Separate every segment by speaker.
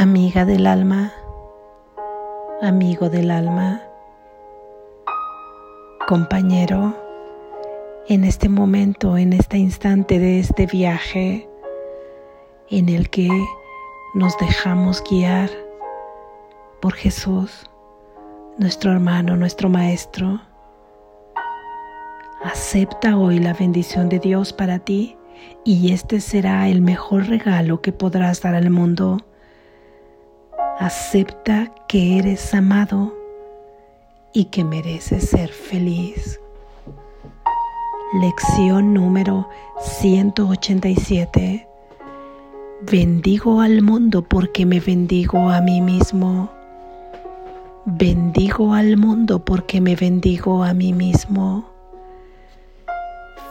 Speaker 1: amiga del alma, amigo del alma, compañero, en este momento, en este instante de este viaje en el que nos dejamos guiar por Jesús, nuestro hermano, nuestro Maestro. Acepta hoy la bendición de Dios para ti y este será el mejor regalo que podrás dar al mundo Acepta que eres amado y que mereces ser feliz. Lección número 187. Bendigo al mundo porque me bendigo a mí mismo. Bendigo al mundo porque me bendigo a mí mismo.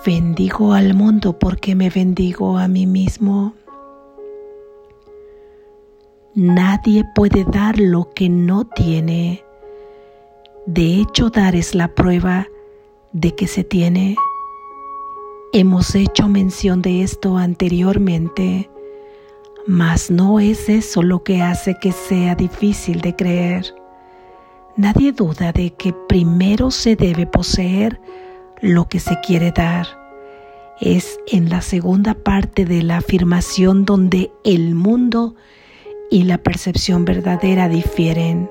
Speaker 1: Bendigo al mundo porque me bendigo a mí mismo. Nadie puede dar lo que no tiene. De hecho, dar es la prueba de que se tiene. Hemos hecho mención de esto anteriormente, mas no es eso lo que hace que sea difícil de creer. Nadie duda de que primero se debe poseer lo que se quiere dar. Es en la segunda parte de la afirmación donde el mundo y la percepción verdadera difieren.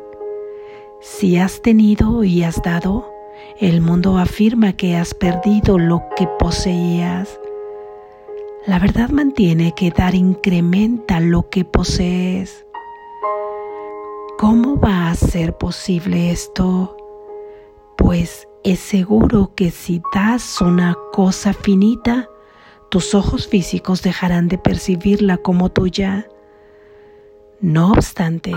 Speaker 1: Si has tenido y has dado, el mundo afirma que has perdido lo que poseías. La verdad mantiene que dar incrementa lo que posees. ¿Cómo va a ser posible esto? Pues es seguro que si das una cosa finita, tus ojos físicos dejarán de percibirla como tuya no obstante,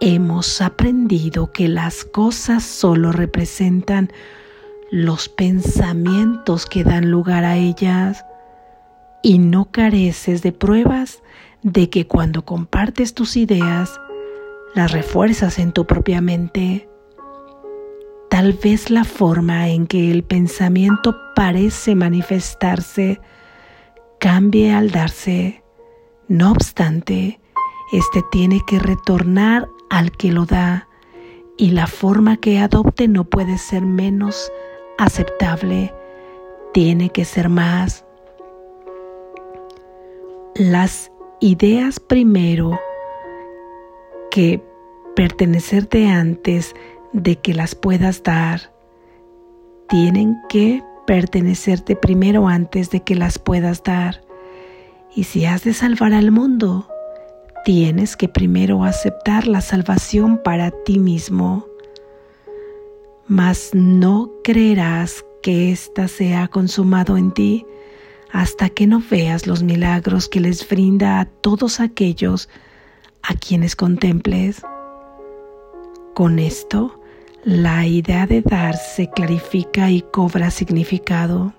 Speaker 1: hemos aprendido que las cosas solo representan los pensamientos que dan lugar a ellas y no careces de pruebas de que cuando compartes tus ideas, las refuerzas en tu propia mente. Tal vez la forma en que el pensamiento parece manifestarse cambie al darse. No obstante, este tiene que retornar al que lo da y la forma que adopte no puede ser menos aceptable, tiene que ser más. Las ideas primero que pertenecerte antes de que las puedas dar, tienen que pertenecerte primero antes de que las puedas dar. Y si has de salvar al mundo, tienes que primero aceptar la salvación para ti mismo, mas no creerás que ésta se ha consumado en ti hasta que no veas los milagros que les brinda a todos aquellos a quienes contemples. Con esto, la idea de dar se clarifica y cobra significado.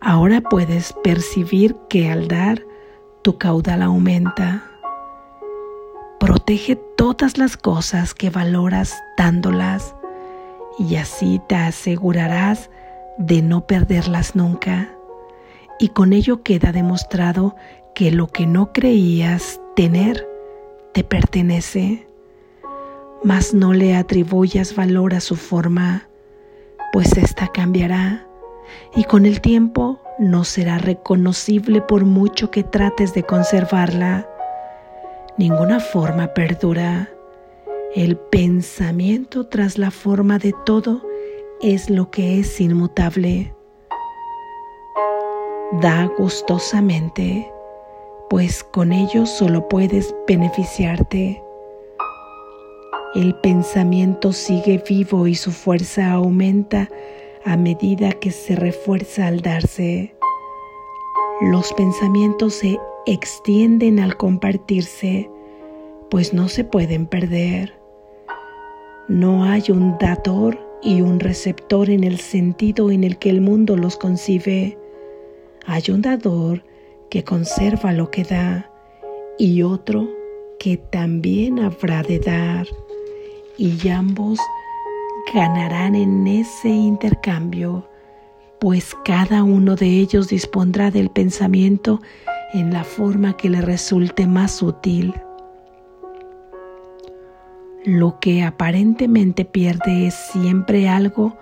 Speaker 1: Ahora puedes percibir que al dar tu caudal aumenta. Protege todas las cosas que valoras dándolas y así te asegurarás de no perderlas nunca. Y con ello queda demostrado que lo que no creías tener te pertenece. Mas no le atribuyas valor a su forma, pues ésta cambiará y con el tiempo no será reconocible por mucho que trates de conservarla. Ninguna forma perdura. El pensamiento tras la forma de todo es lo que es inmutable. Da gustosamente, pues con ello solo puedes beneficiarte. El pensamiento sigue vivo y su fuerza aumenta a medida que se refuerza al darse. Los pensamientos se extienden al compartirse, pues no se pueden perder. No hay un dador y un receptor en el sentido en el que el mundo los concibe. Hay un dador que conserva lo que da y otro que también habrá de dar, y ambos ganarán en ese intercambio, pues cada uno de ellos dispondrá del pensamiento en la forma que le resulte más útil. Lo que aparentemente pierde es siempre algo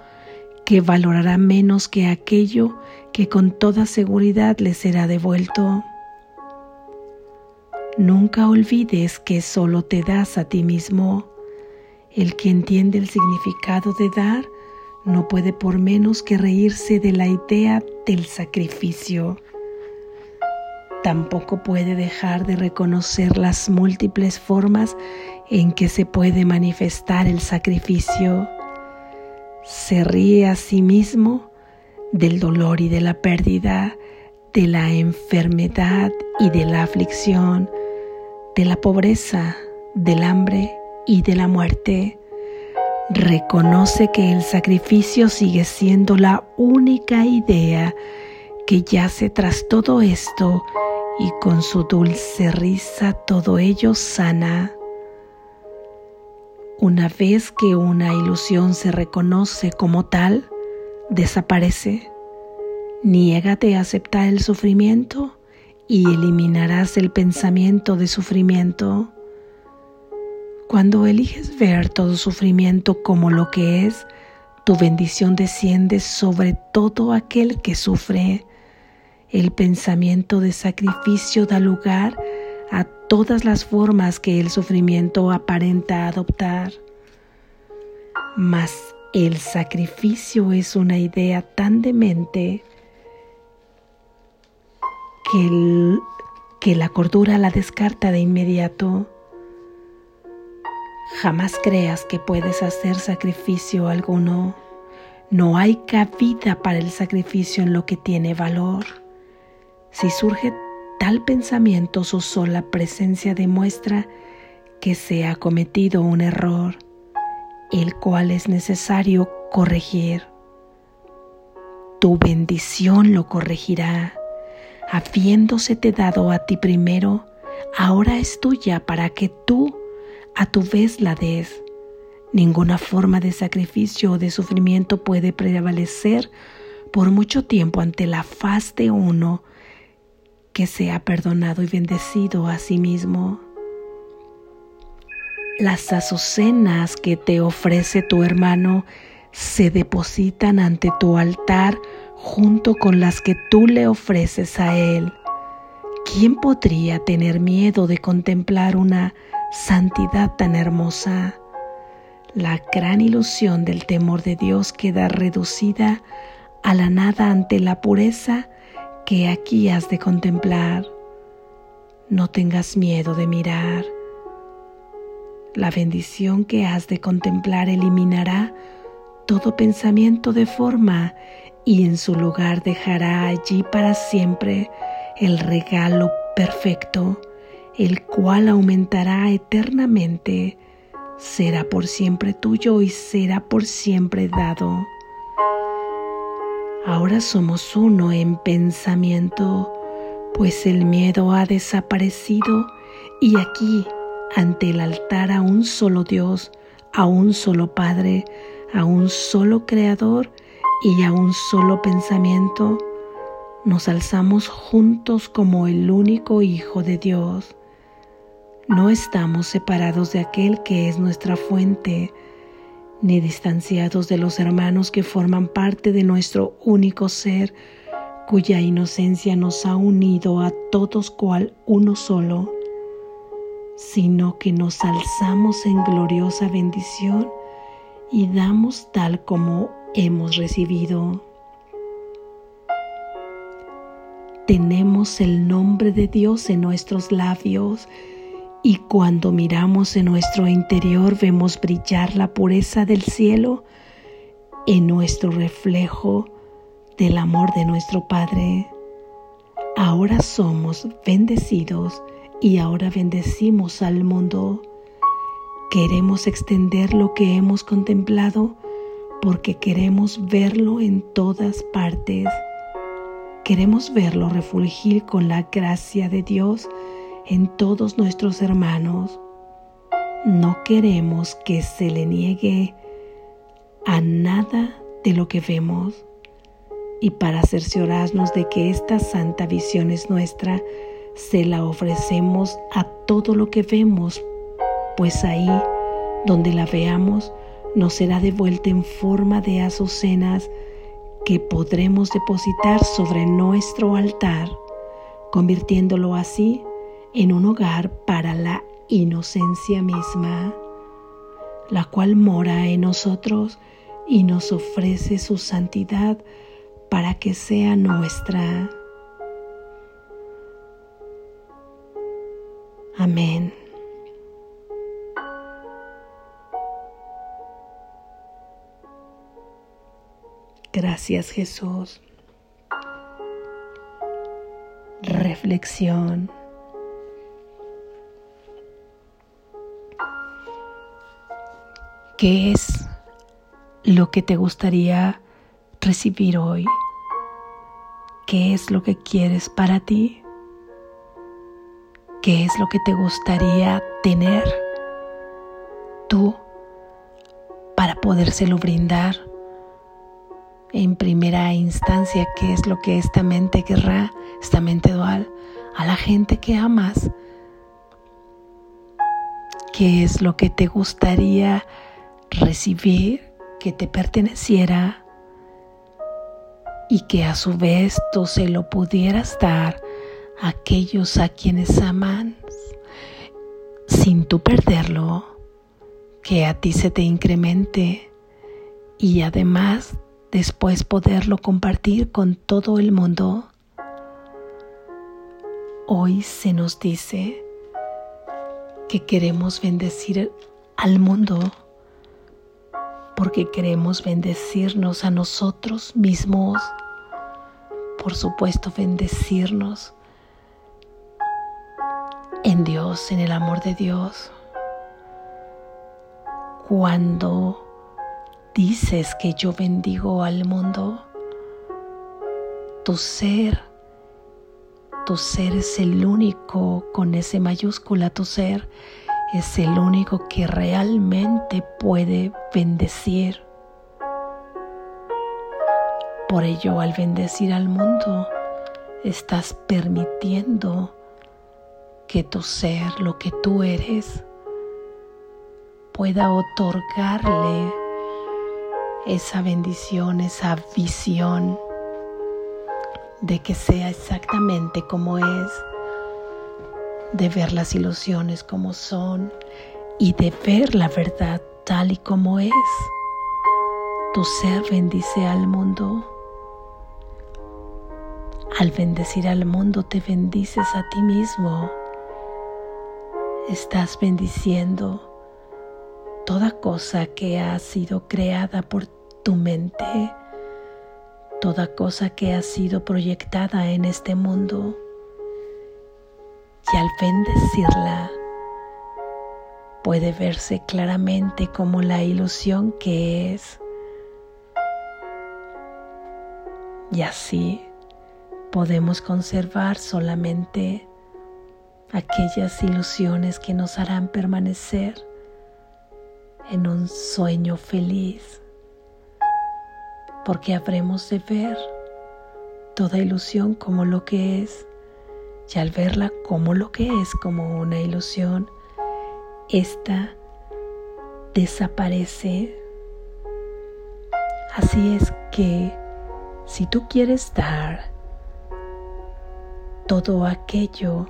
Speaker 1: que valorará menos que aquello que con toda seguridad le será devuelto. Nunca olvides que solo te das a ti mismo. El que entiende el significado de dar no puede por menos que reírse de la idea del sacrificio. Tampoco puede dejar de reconocer las múltiples formas en que se puede manifestar el sacrificio. Se ríe a sí mismo del dolor y de la pérdida, de la enfermedad y de la aflicción, de la pobreza, del hambre y de la muerte. Reconoce que el sacrificio sigue siendo la única idea que yace tras todo esto y con su dulce risa todo ello sana. Una vez que una ilusión se reconoce como tal, desaparece. Niégate a aceptar el sufrimiento y eliminarás el pensamiento de sufrimiento. Cuando eliges ver todo sufrimiento como lo que es, tu bendición desciende sobre todo aquel que sufre. El pensamiento de sacrificio da lugar a todas las formas que el sufrimiento aparenta adoptar. Mas el sacrificio es una idea tan demente que, la cordura la descarta de inmediato. Jamás creas que puedes hacer sacrificio alguno. No hay cabida para el sacrificio en lo que tiene valor. Si surge tal pensamiento, su sola presencia demuestra que se ha cometido un error, el cual es necesario corregir. Tu bendición lo corregirá. Habiéndosete dado a ti primero, ahora es tuya para que tú a tu vez la des. Ninguna forma de sacrificio o de sufrimiento puede prevalecer por mucho tiempo ante la faz de uno que se ha perdonado y bendecido a sí mismo. Las azucenas que te ofrece tu hermano se depositan ante tu altar junto con las que tú le ofreces a él. ¿Quién podría tener miedo de contemplar una santidad tan hermosa? La gran ilusión del temor de Dios queda reducida a la nada ante la pureza que aquí has de contemplar. No tengas miedo de mirar. La bendición que has de contemplar eliminará todo pensamiento de forma y en su lugar dejará allí para siempre el regalo perfecto, el cual aumentará eternamente, será por siempre tuyo y será por siempre dado. Ahora somos uno en pensamiento, pues el miedo ha desaparecido y aquí, ante el altar a un solo Dios, a un solo Padre, a un solo Creador y a un solo pensamiento, nos alzamos juntos como el único Hijo de Dios. No estamos separados de aquel que es nuestra fuente, ni distanciados de los hermanos que forman parte de nuestro único ser, cuya inocencia nos ha unido a todos cual uno solo, sino que nos alzamos en gloriosa bendición y damos tal como hemos recibido. Tenemos el nombre de Dios en nuestros labios, y cuando miramos en nuestro interior vemos brillar la pureza del cielo en nuestro reflejo del amor de nuestro Padre. Ahora somos bendecidos y ahora bendecimos al mundo. Queremos extender lo que hemos contemplado porque queremos verlo en todas partes. Queremos verlo refulgir con la gracia de Dios en todos nuestros hermanos. No queremos que se le niegue a nada de lo que vemos. Y para cerciorarnos de que esta santa visión es nuestra, se la ofrecemos a todo lo que vemos, pues ahí donde la veamos nos será devuelta en forma de azucenas que podremos depositar sobre nuestro altar, convirtiéndolo así en un hogar para la inocencia misma, la cual mora en nosotros y nos ofrece su santidad para que sea nuestra. Amén. Gracias Jesús. Reflexión. ¿Qué es lo que te gustaría recibir hoy? ¿Qué es lo que quieres para ti? ¿Qué es lo que te gustaría tener tú para podérselo brindar? En primera instancia, ¿qué es lo que esta mente querrá, esta mente dual, a la gente que amas? ¿Qué es lo que te gustaría recibir que te perteneciera y que a su vez tú se lo pudieras dar a aquellos a quienes aman sin tú perderlo, que a ti se te incremente y además después poderlo compartir con todo el mundo. Hoy se nos dice que queremos bendecir al mundo porque queremos bendecirnos a nosotros mismos. Por supuesto, bendecirnos en Dios, en el amor de Dios. Cuando dices que yo bendigo al mundo, tu ser, tu ser es el único, con ese mayúscula, tu ser es el único que realmente puede bendecir. Por ello, al bendecir al mundo, estás permitiendo que tu ser, lo que tú eres, pueda otorgarle esa bendición, esa visión de que sea exactamente como es de ver las ilusiones como son y de ver la verdad tal y como es. Tu ser bendice al mundo. Al bendecir al mundo te bendices a ti mismo. Estás bendiciendo toda cosa que ha sido creada por tu mente, toda cosa que ha sido proyectada en este mundo y al bendecirla puede verse claramente como la ilusión que es. Y así podemos conservar solamente aquellas ilusiones que nos harán permanecer en un sueño feliz, porque habremos de ver toda ilusión como lo que es y al verla como lo que es, como una ilusión, esta desaparece. Así es que si tú quieres dar todo aquello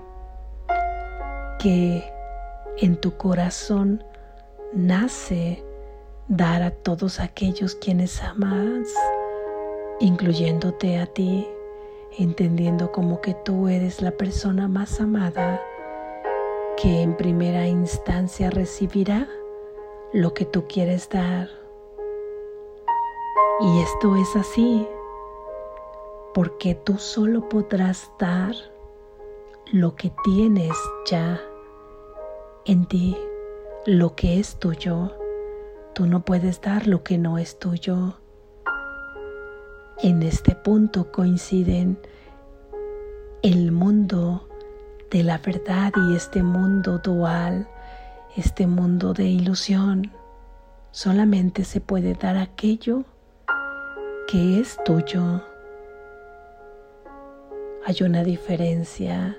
Speaker 1: que en tu corazón nace dar a todos aquellos quienes amas, incluyéndote a ti, entendiendo como que tú eres la persona más amada que en primera instancia recibirá lo que tú quieres dar. Y esto es así porque tú solo podrás dar lo que tienes ya en ti, lo que es tuyo. Tú no puedes dar lo que no es tuyo. En este punto coinciden el mundo de la verdad y este mundo dual, este mundo de ilusión. Solamente se puede dar aquello que es tuyo. Hay una diferencia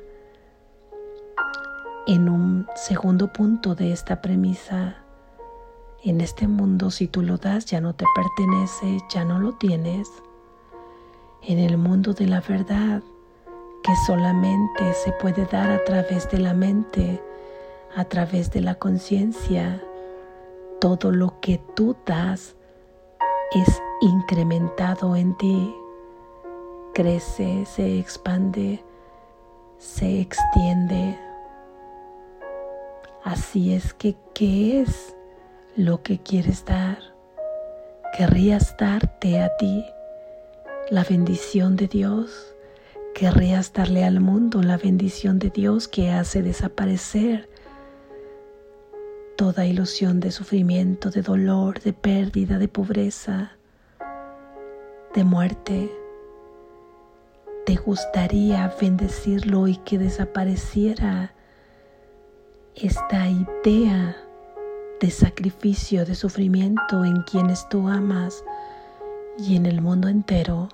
Speaker 1: en un segundo punto de esta premisa. En este mundo si tú lo das ya no te pertenece, ya no lo tienes. En el mundo de la verdad, que solamente se puede dar a través de la mente, a través de la conciencia, todo lo que tú das es incrementado en ti, crece, se expande, se extiende. Así es que, ¿qué es lo que quieres dar? ¿Querrías darte a ti la bendición de Dios? ¿Querrías darle al mundo la bendición de Dios que hace desaparecer toda ilusión de sufrimiento, de dolor, de pérdida, de pobreza, de muerte? ¿Te gustaría bendecirlo y que desapareciera esta idea de sacrificio, de sufrimiento en quienes tú amas y en el mundo entero?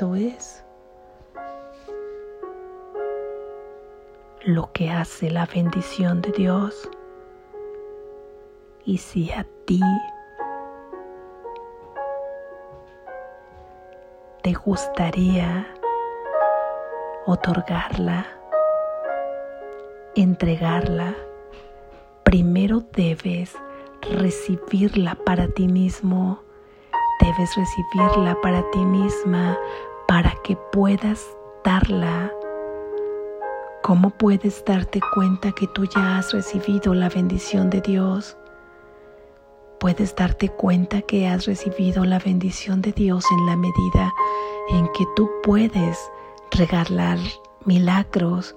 Speaker 1: Esto es lo que hace la bendición de Dios. Y si a ti te gustaría otorgarla, entregarla, primero debes recibirla para ti mismo, debes recibirla para ti misma para que puedas darla. ¿Cómo puedes darte cuenta que tú ya has recibido la bendición de Dios? puedes darte cuenta que has recibido la bendición de Dios en la medida en que tú puedes regalar milagros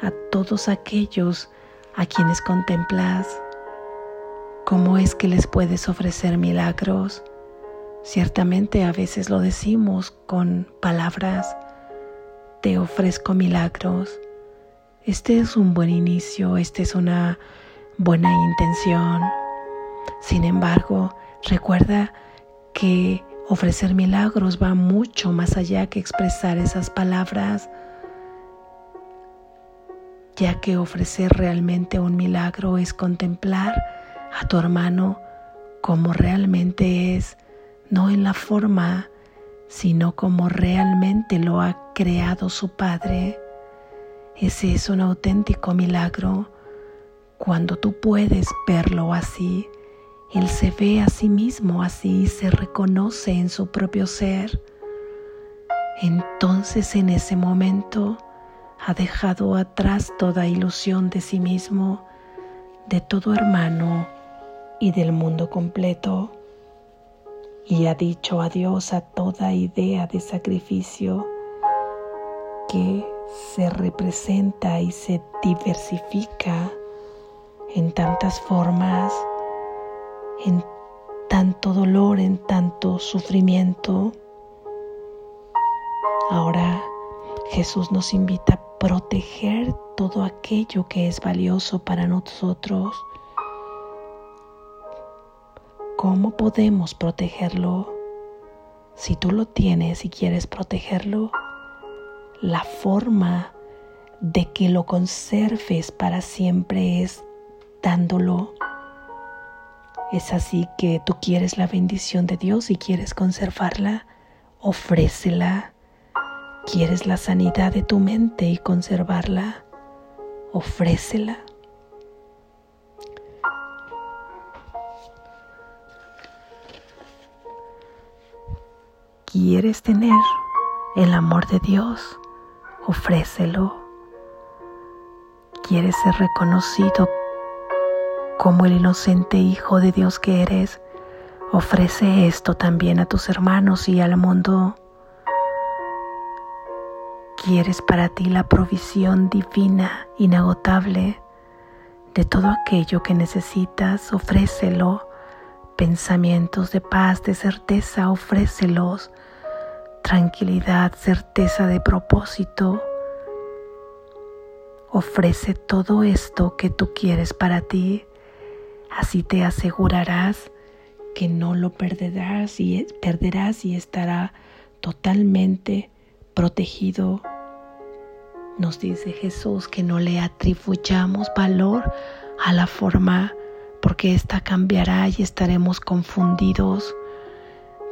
Speaker 1: a todos aquellos a quienes contemplas. ¿Cómo es que les puedes ofrecer milagros? Ciertamente a veces lo decimos con palabras, te ofrezco milagros. Este es un buen inicio, esta es una buena intención sin embargo, recuerda que ofrecer milagros va mucho más allá que expresar esas palabras, ya que ofrecer realmente un milagro es contemplar a tu hermano como realmente es, no en la forma, sino como realmente lo ha creado su Padre. Ese es un auténtico milagro cuando tú puedes verlo así él se ve a sí mismo así, se reconoce en su propio ser. Entonces en ese momento ha dejado atrás toda ilusión de sí mismo, de todo hermano y del mundo completo, y ha dicho adiós a toda idea de sacrificio que se representa y se diversifica en tantas formas en tanto dolor, en tanto sufrimiento. Ahora Jesús nos invita a proteger todo aquello que es valioso para nosotros. ¿Cómo podemos protegerlo? Si tú lo tienes y quieres protegerlo, la forma de que lo conserves para siempre es dándolo es así que tú quieres la bendición de Dios y quieres conservarla, ofrécela. ¿Quieres la sanidad de tu mente y conservarla? Ofrécela. ¿Quieres tener el amor de Dios? Ofrécelo. ¿Quieres ser reconocido como el inocente Hijo de Dios que eres, ofrece esto también a tus hermanos y al mundo. Quieres para ti la provisión divina, inagotable, de todo aquello que necesitas, ofrécelo. Pensamientos de paz, de certeza, ofrécelos. Tranquilidad, certeza de propósito. Ofrece todo esto que tú quieres para ti Así te asegurarás que no lo perderás y perderás y estará totalmente protegido. Nos dice Jesús que no le atribuyamos valor a la forma porque ésta cambiará y estaremos confundidos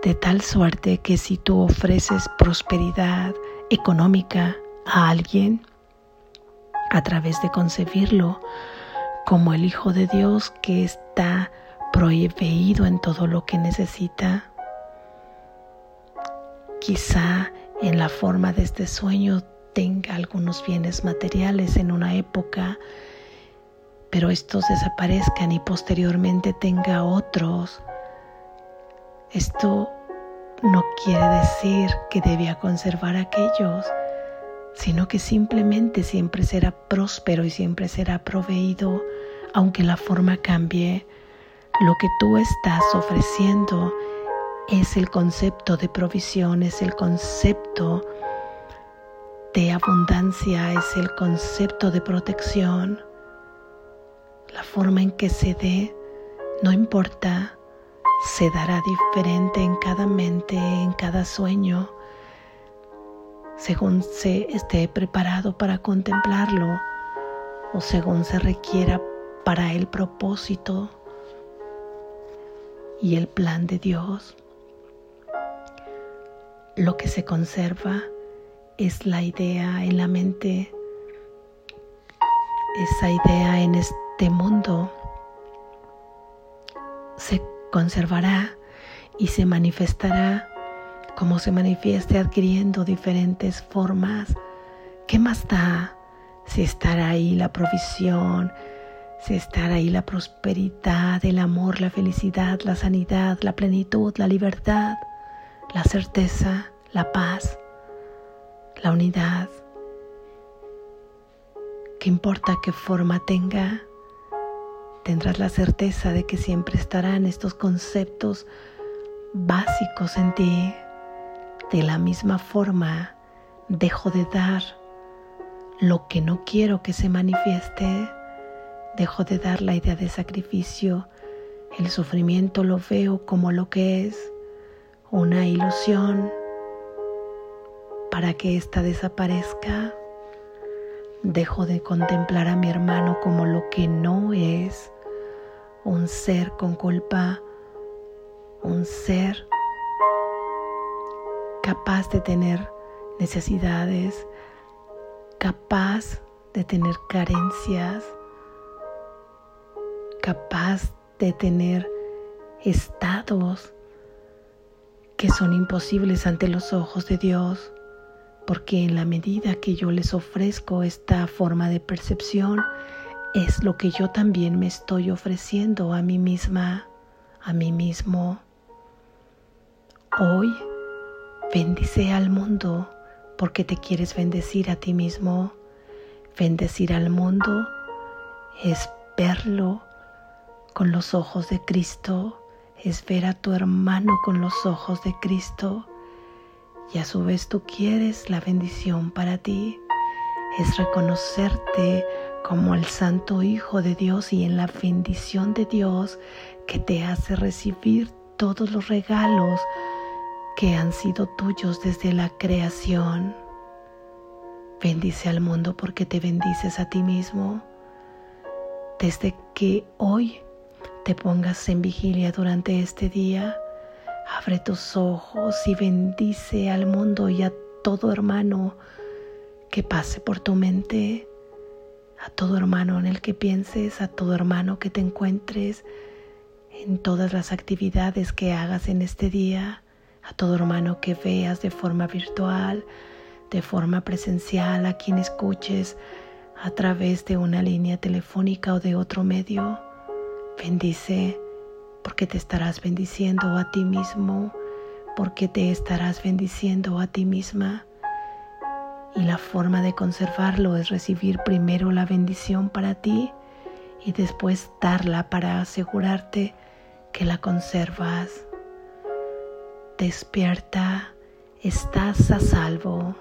Speaker 1: de tal suerte que si tú ofreces prosperidad económica a alguien a través de concebirlo como el Hijo de Dios que está proveído en todo lo que necesita. Quizá en la forma de este sueño tenga algunos bienes materiales en una época, pero estos desaparezcan y posteriormente tenga otros. Esto no quiere decir que debía conservar aquellos, sino que simplemente siempre será próspero y siempre será proveído, aunque la forma cambie. Lo que tú estás ofreciendo es el concepto de provisión, es el concepto de abundancia, es el concepto de protección. La forma en que se dé, no importa, se dará diferente en cada mente, en cada sueño, según se esté preparado para contemplarlo o según se requiera para el propósito y el plan de Dios. Lo que se conserva es la idea en la mente, esa idea en este mundo se conservará y se manifestará como se manifieste adquiriendo diferentes formas. ¿Qué más da si estará ahí la provisión, si estará ahí la prosperidad, el amor, la felicidad, la sanidad, la plenitud, la libertad, la certeza, la paz, la unidad. ¿Qué importa qué forma tenga? Tendrás la certeza de que siempre estarán estos conceptos básicos en ti. De la misma forma, dejo de dar lo que no quiero que se manifieste Dejo de dar la idea de sacrificio. El sufrimiento lo veo como lo que es, una ilusión. Para que ésta desaparezca, dejo de contemplar a mi hermano como lo que no es, un ser con culpa, un ser capaz de tener necesidades, capaz de tener carencias. Capaz de tener estados que son imposibles ante los ojos de Dios, porque en la medida que yo les ofrezco esta forma de percepción, es lo que yo también me estoy ofreciendo a mí misma, a mí mismo. Hoy bendice al mundo porque te quieres bendecir a ti mismo. Bendecir al mundo es verlo con los ojos de Cristo, es ver a tu hermano con los ojos de Cristo y a su vez tú quieres la bendición para ti. Es reconocerte como el Santo Hijo de Dios y en la bendición de Dios que te hace recibir todos los regalos que han sido tuyos desde la creación. Bendice al mundo porque te bendices a ti mismo. Desde que hoy te pongas en vigilia durante este día, abre tus ojos y bendice al mundo y a todo hermano que pase por tu mente, a todo hermano en el que pienses, a todo hermano que te encuentres en todas las actividades que hagas en este día, a todo hermano que veas de forma virtual, de forma presencial, a quien escuches a través de una línea telefónica o de otro medio. Bendice porque te estarás bendiciendo a ti mismo, porque te estarás bendiciendo a ti misma. Y la forma de conservarlo es recibir primero la bendición para ti y después darla para asegurarte que la conservas. Despierta, estás a salvo.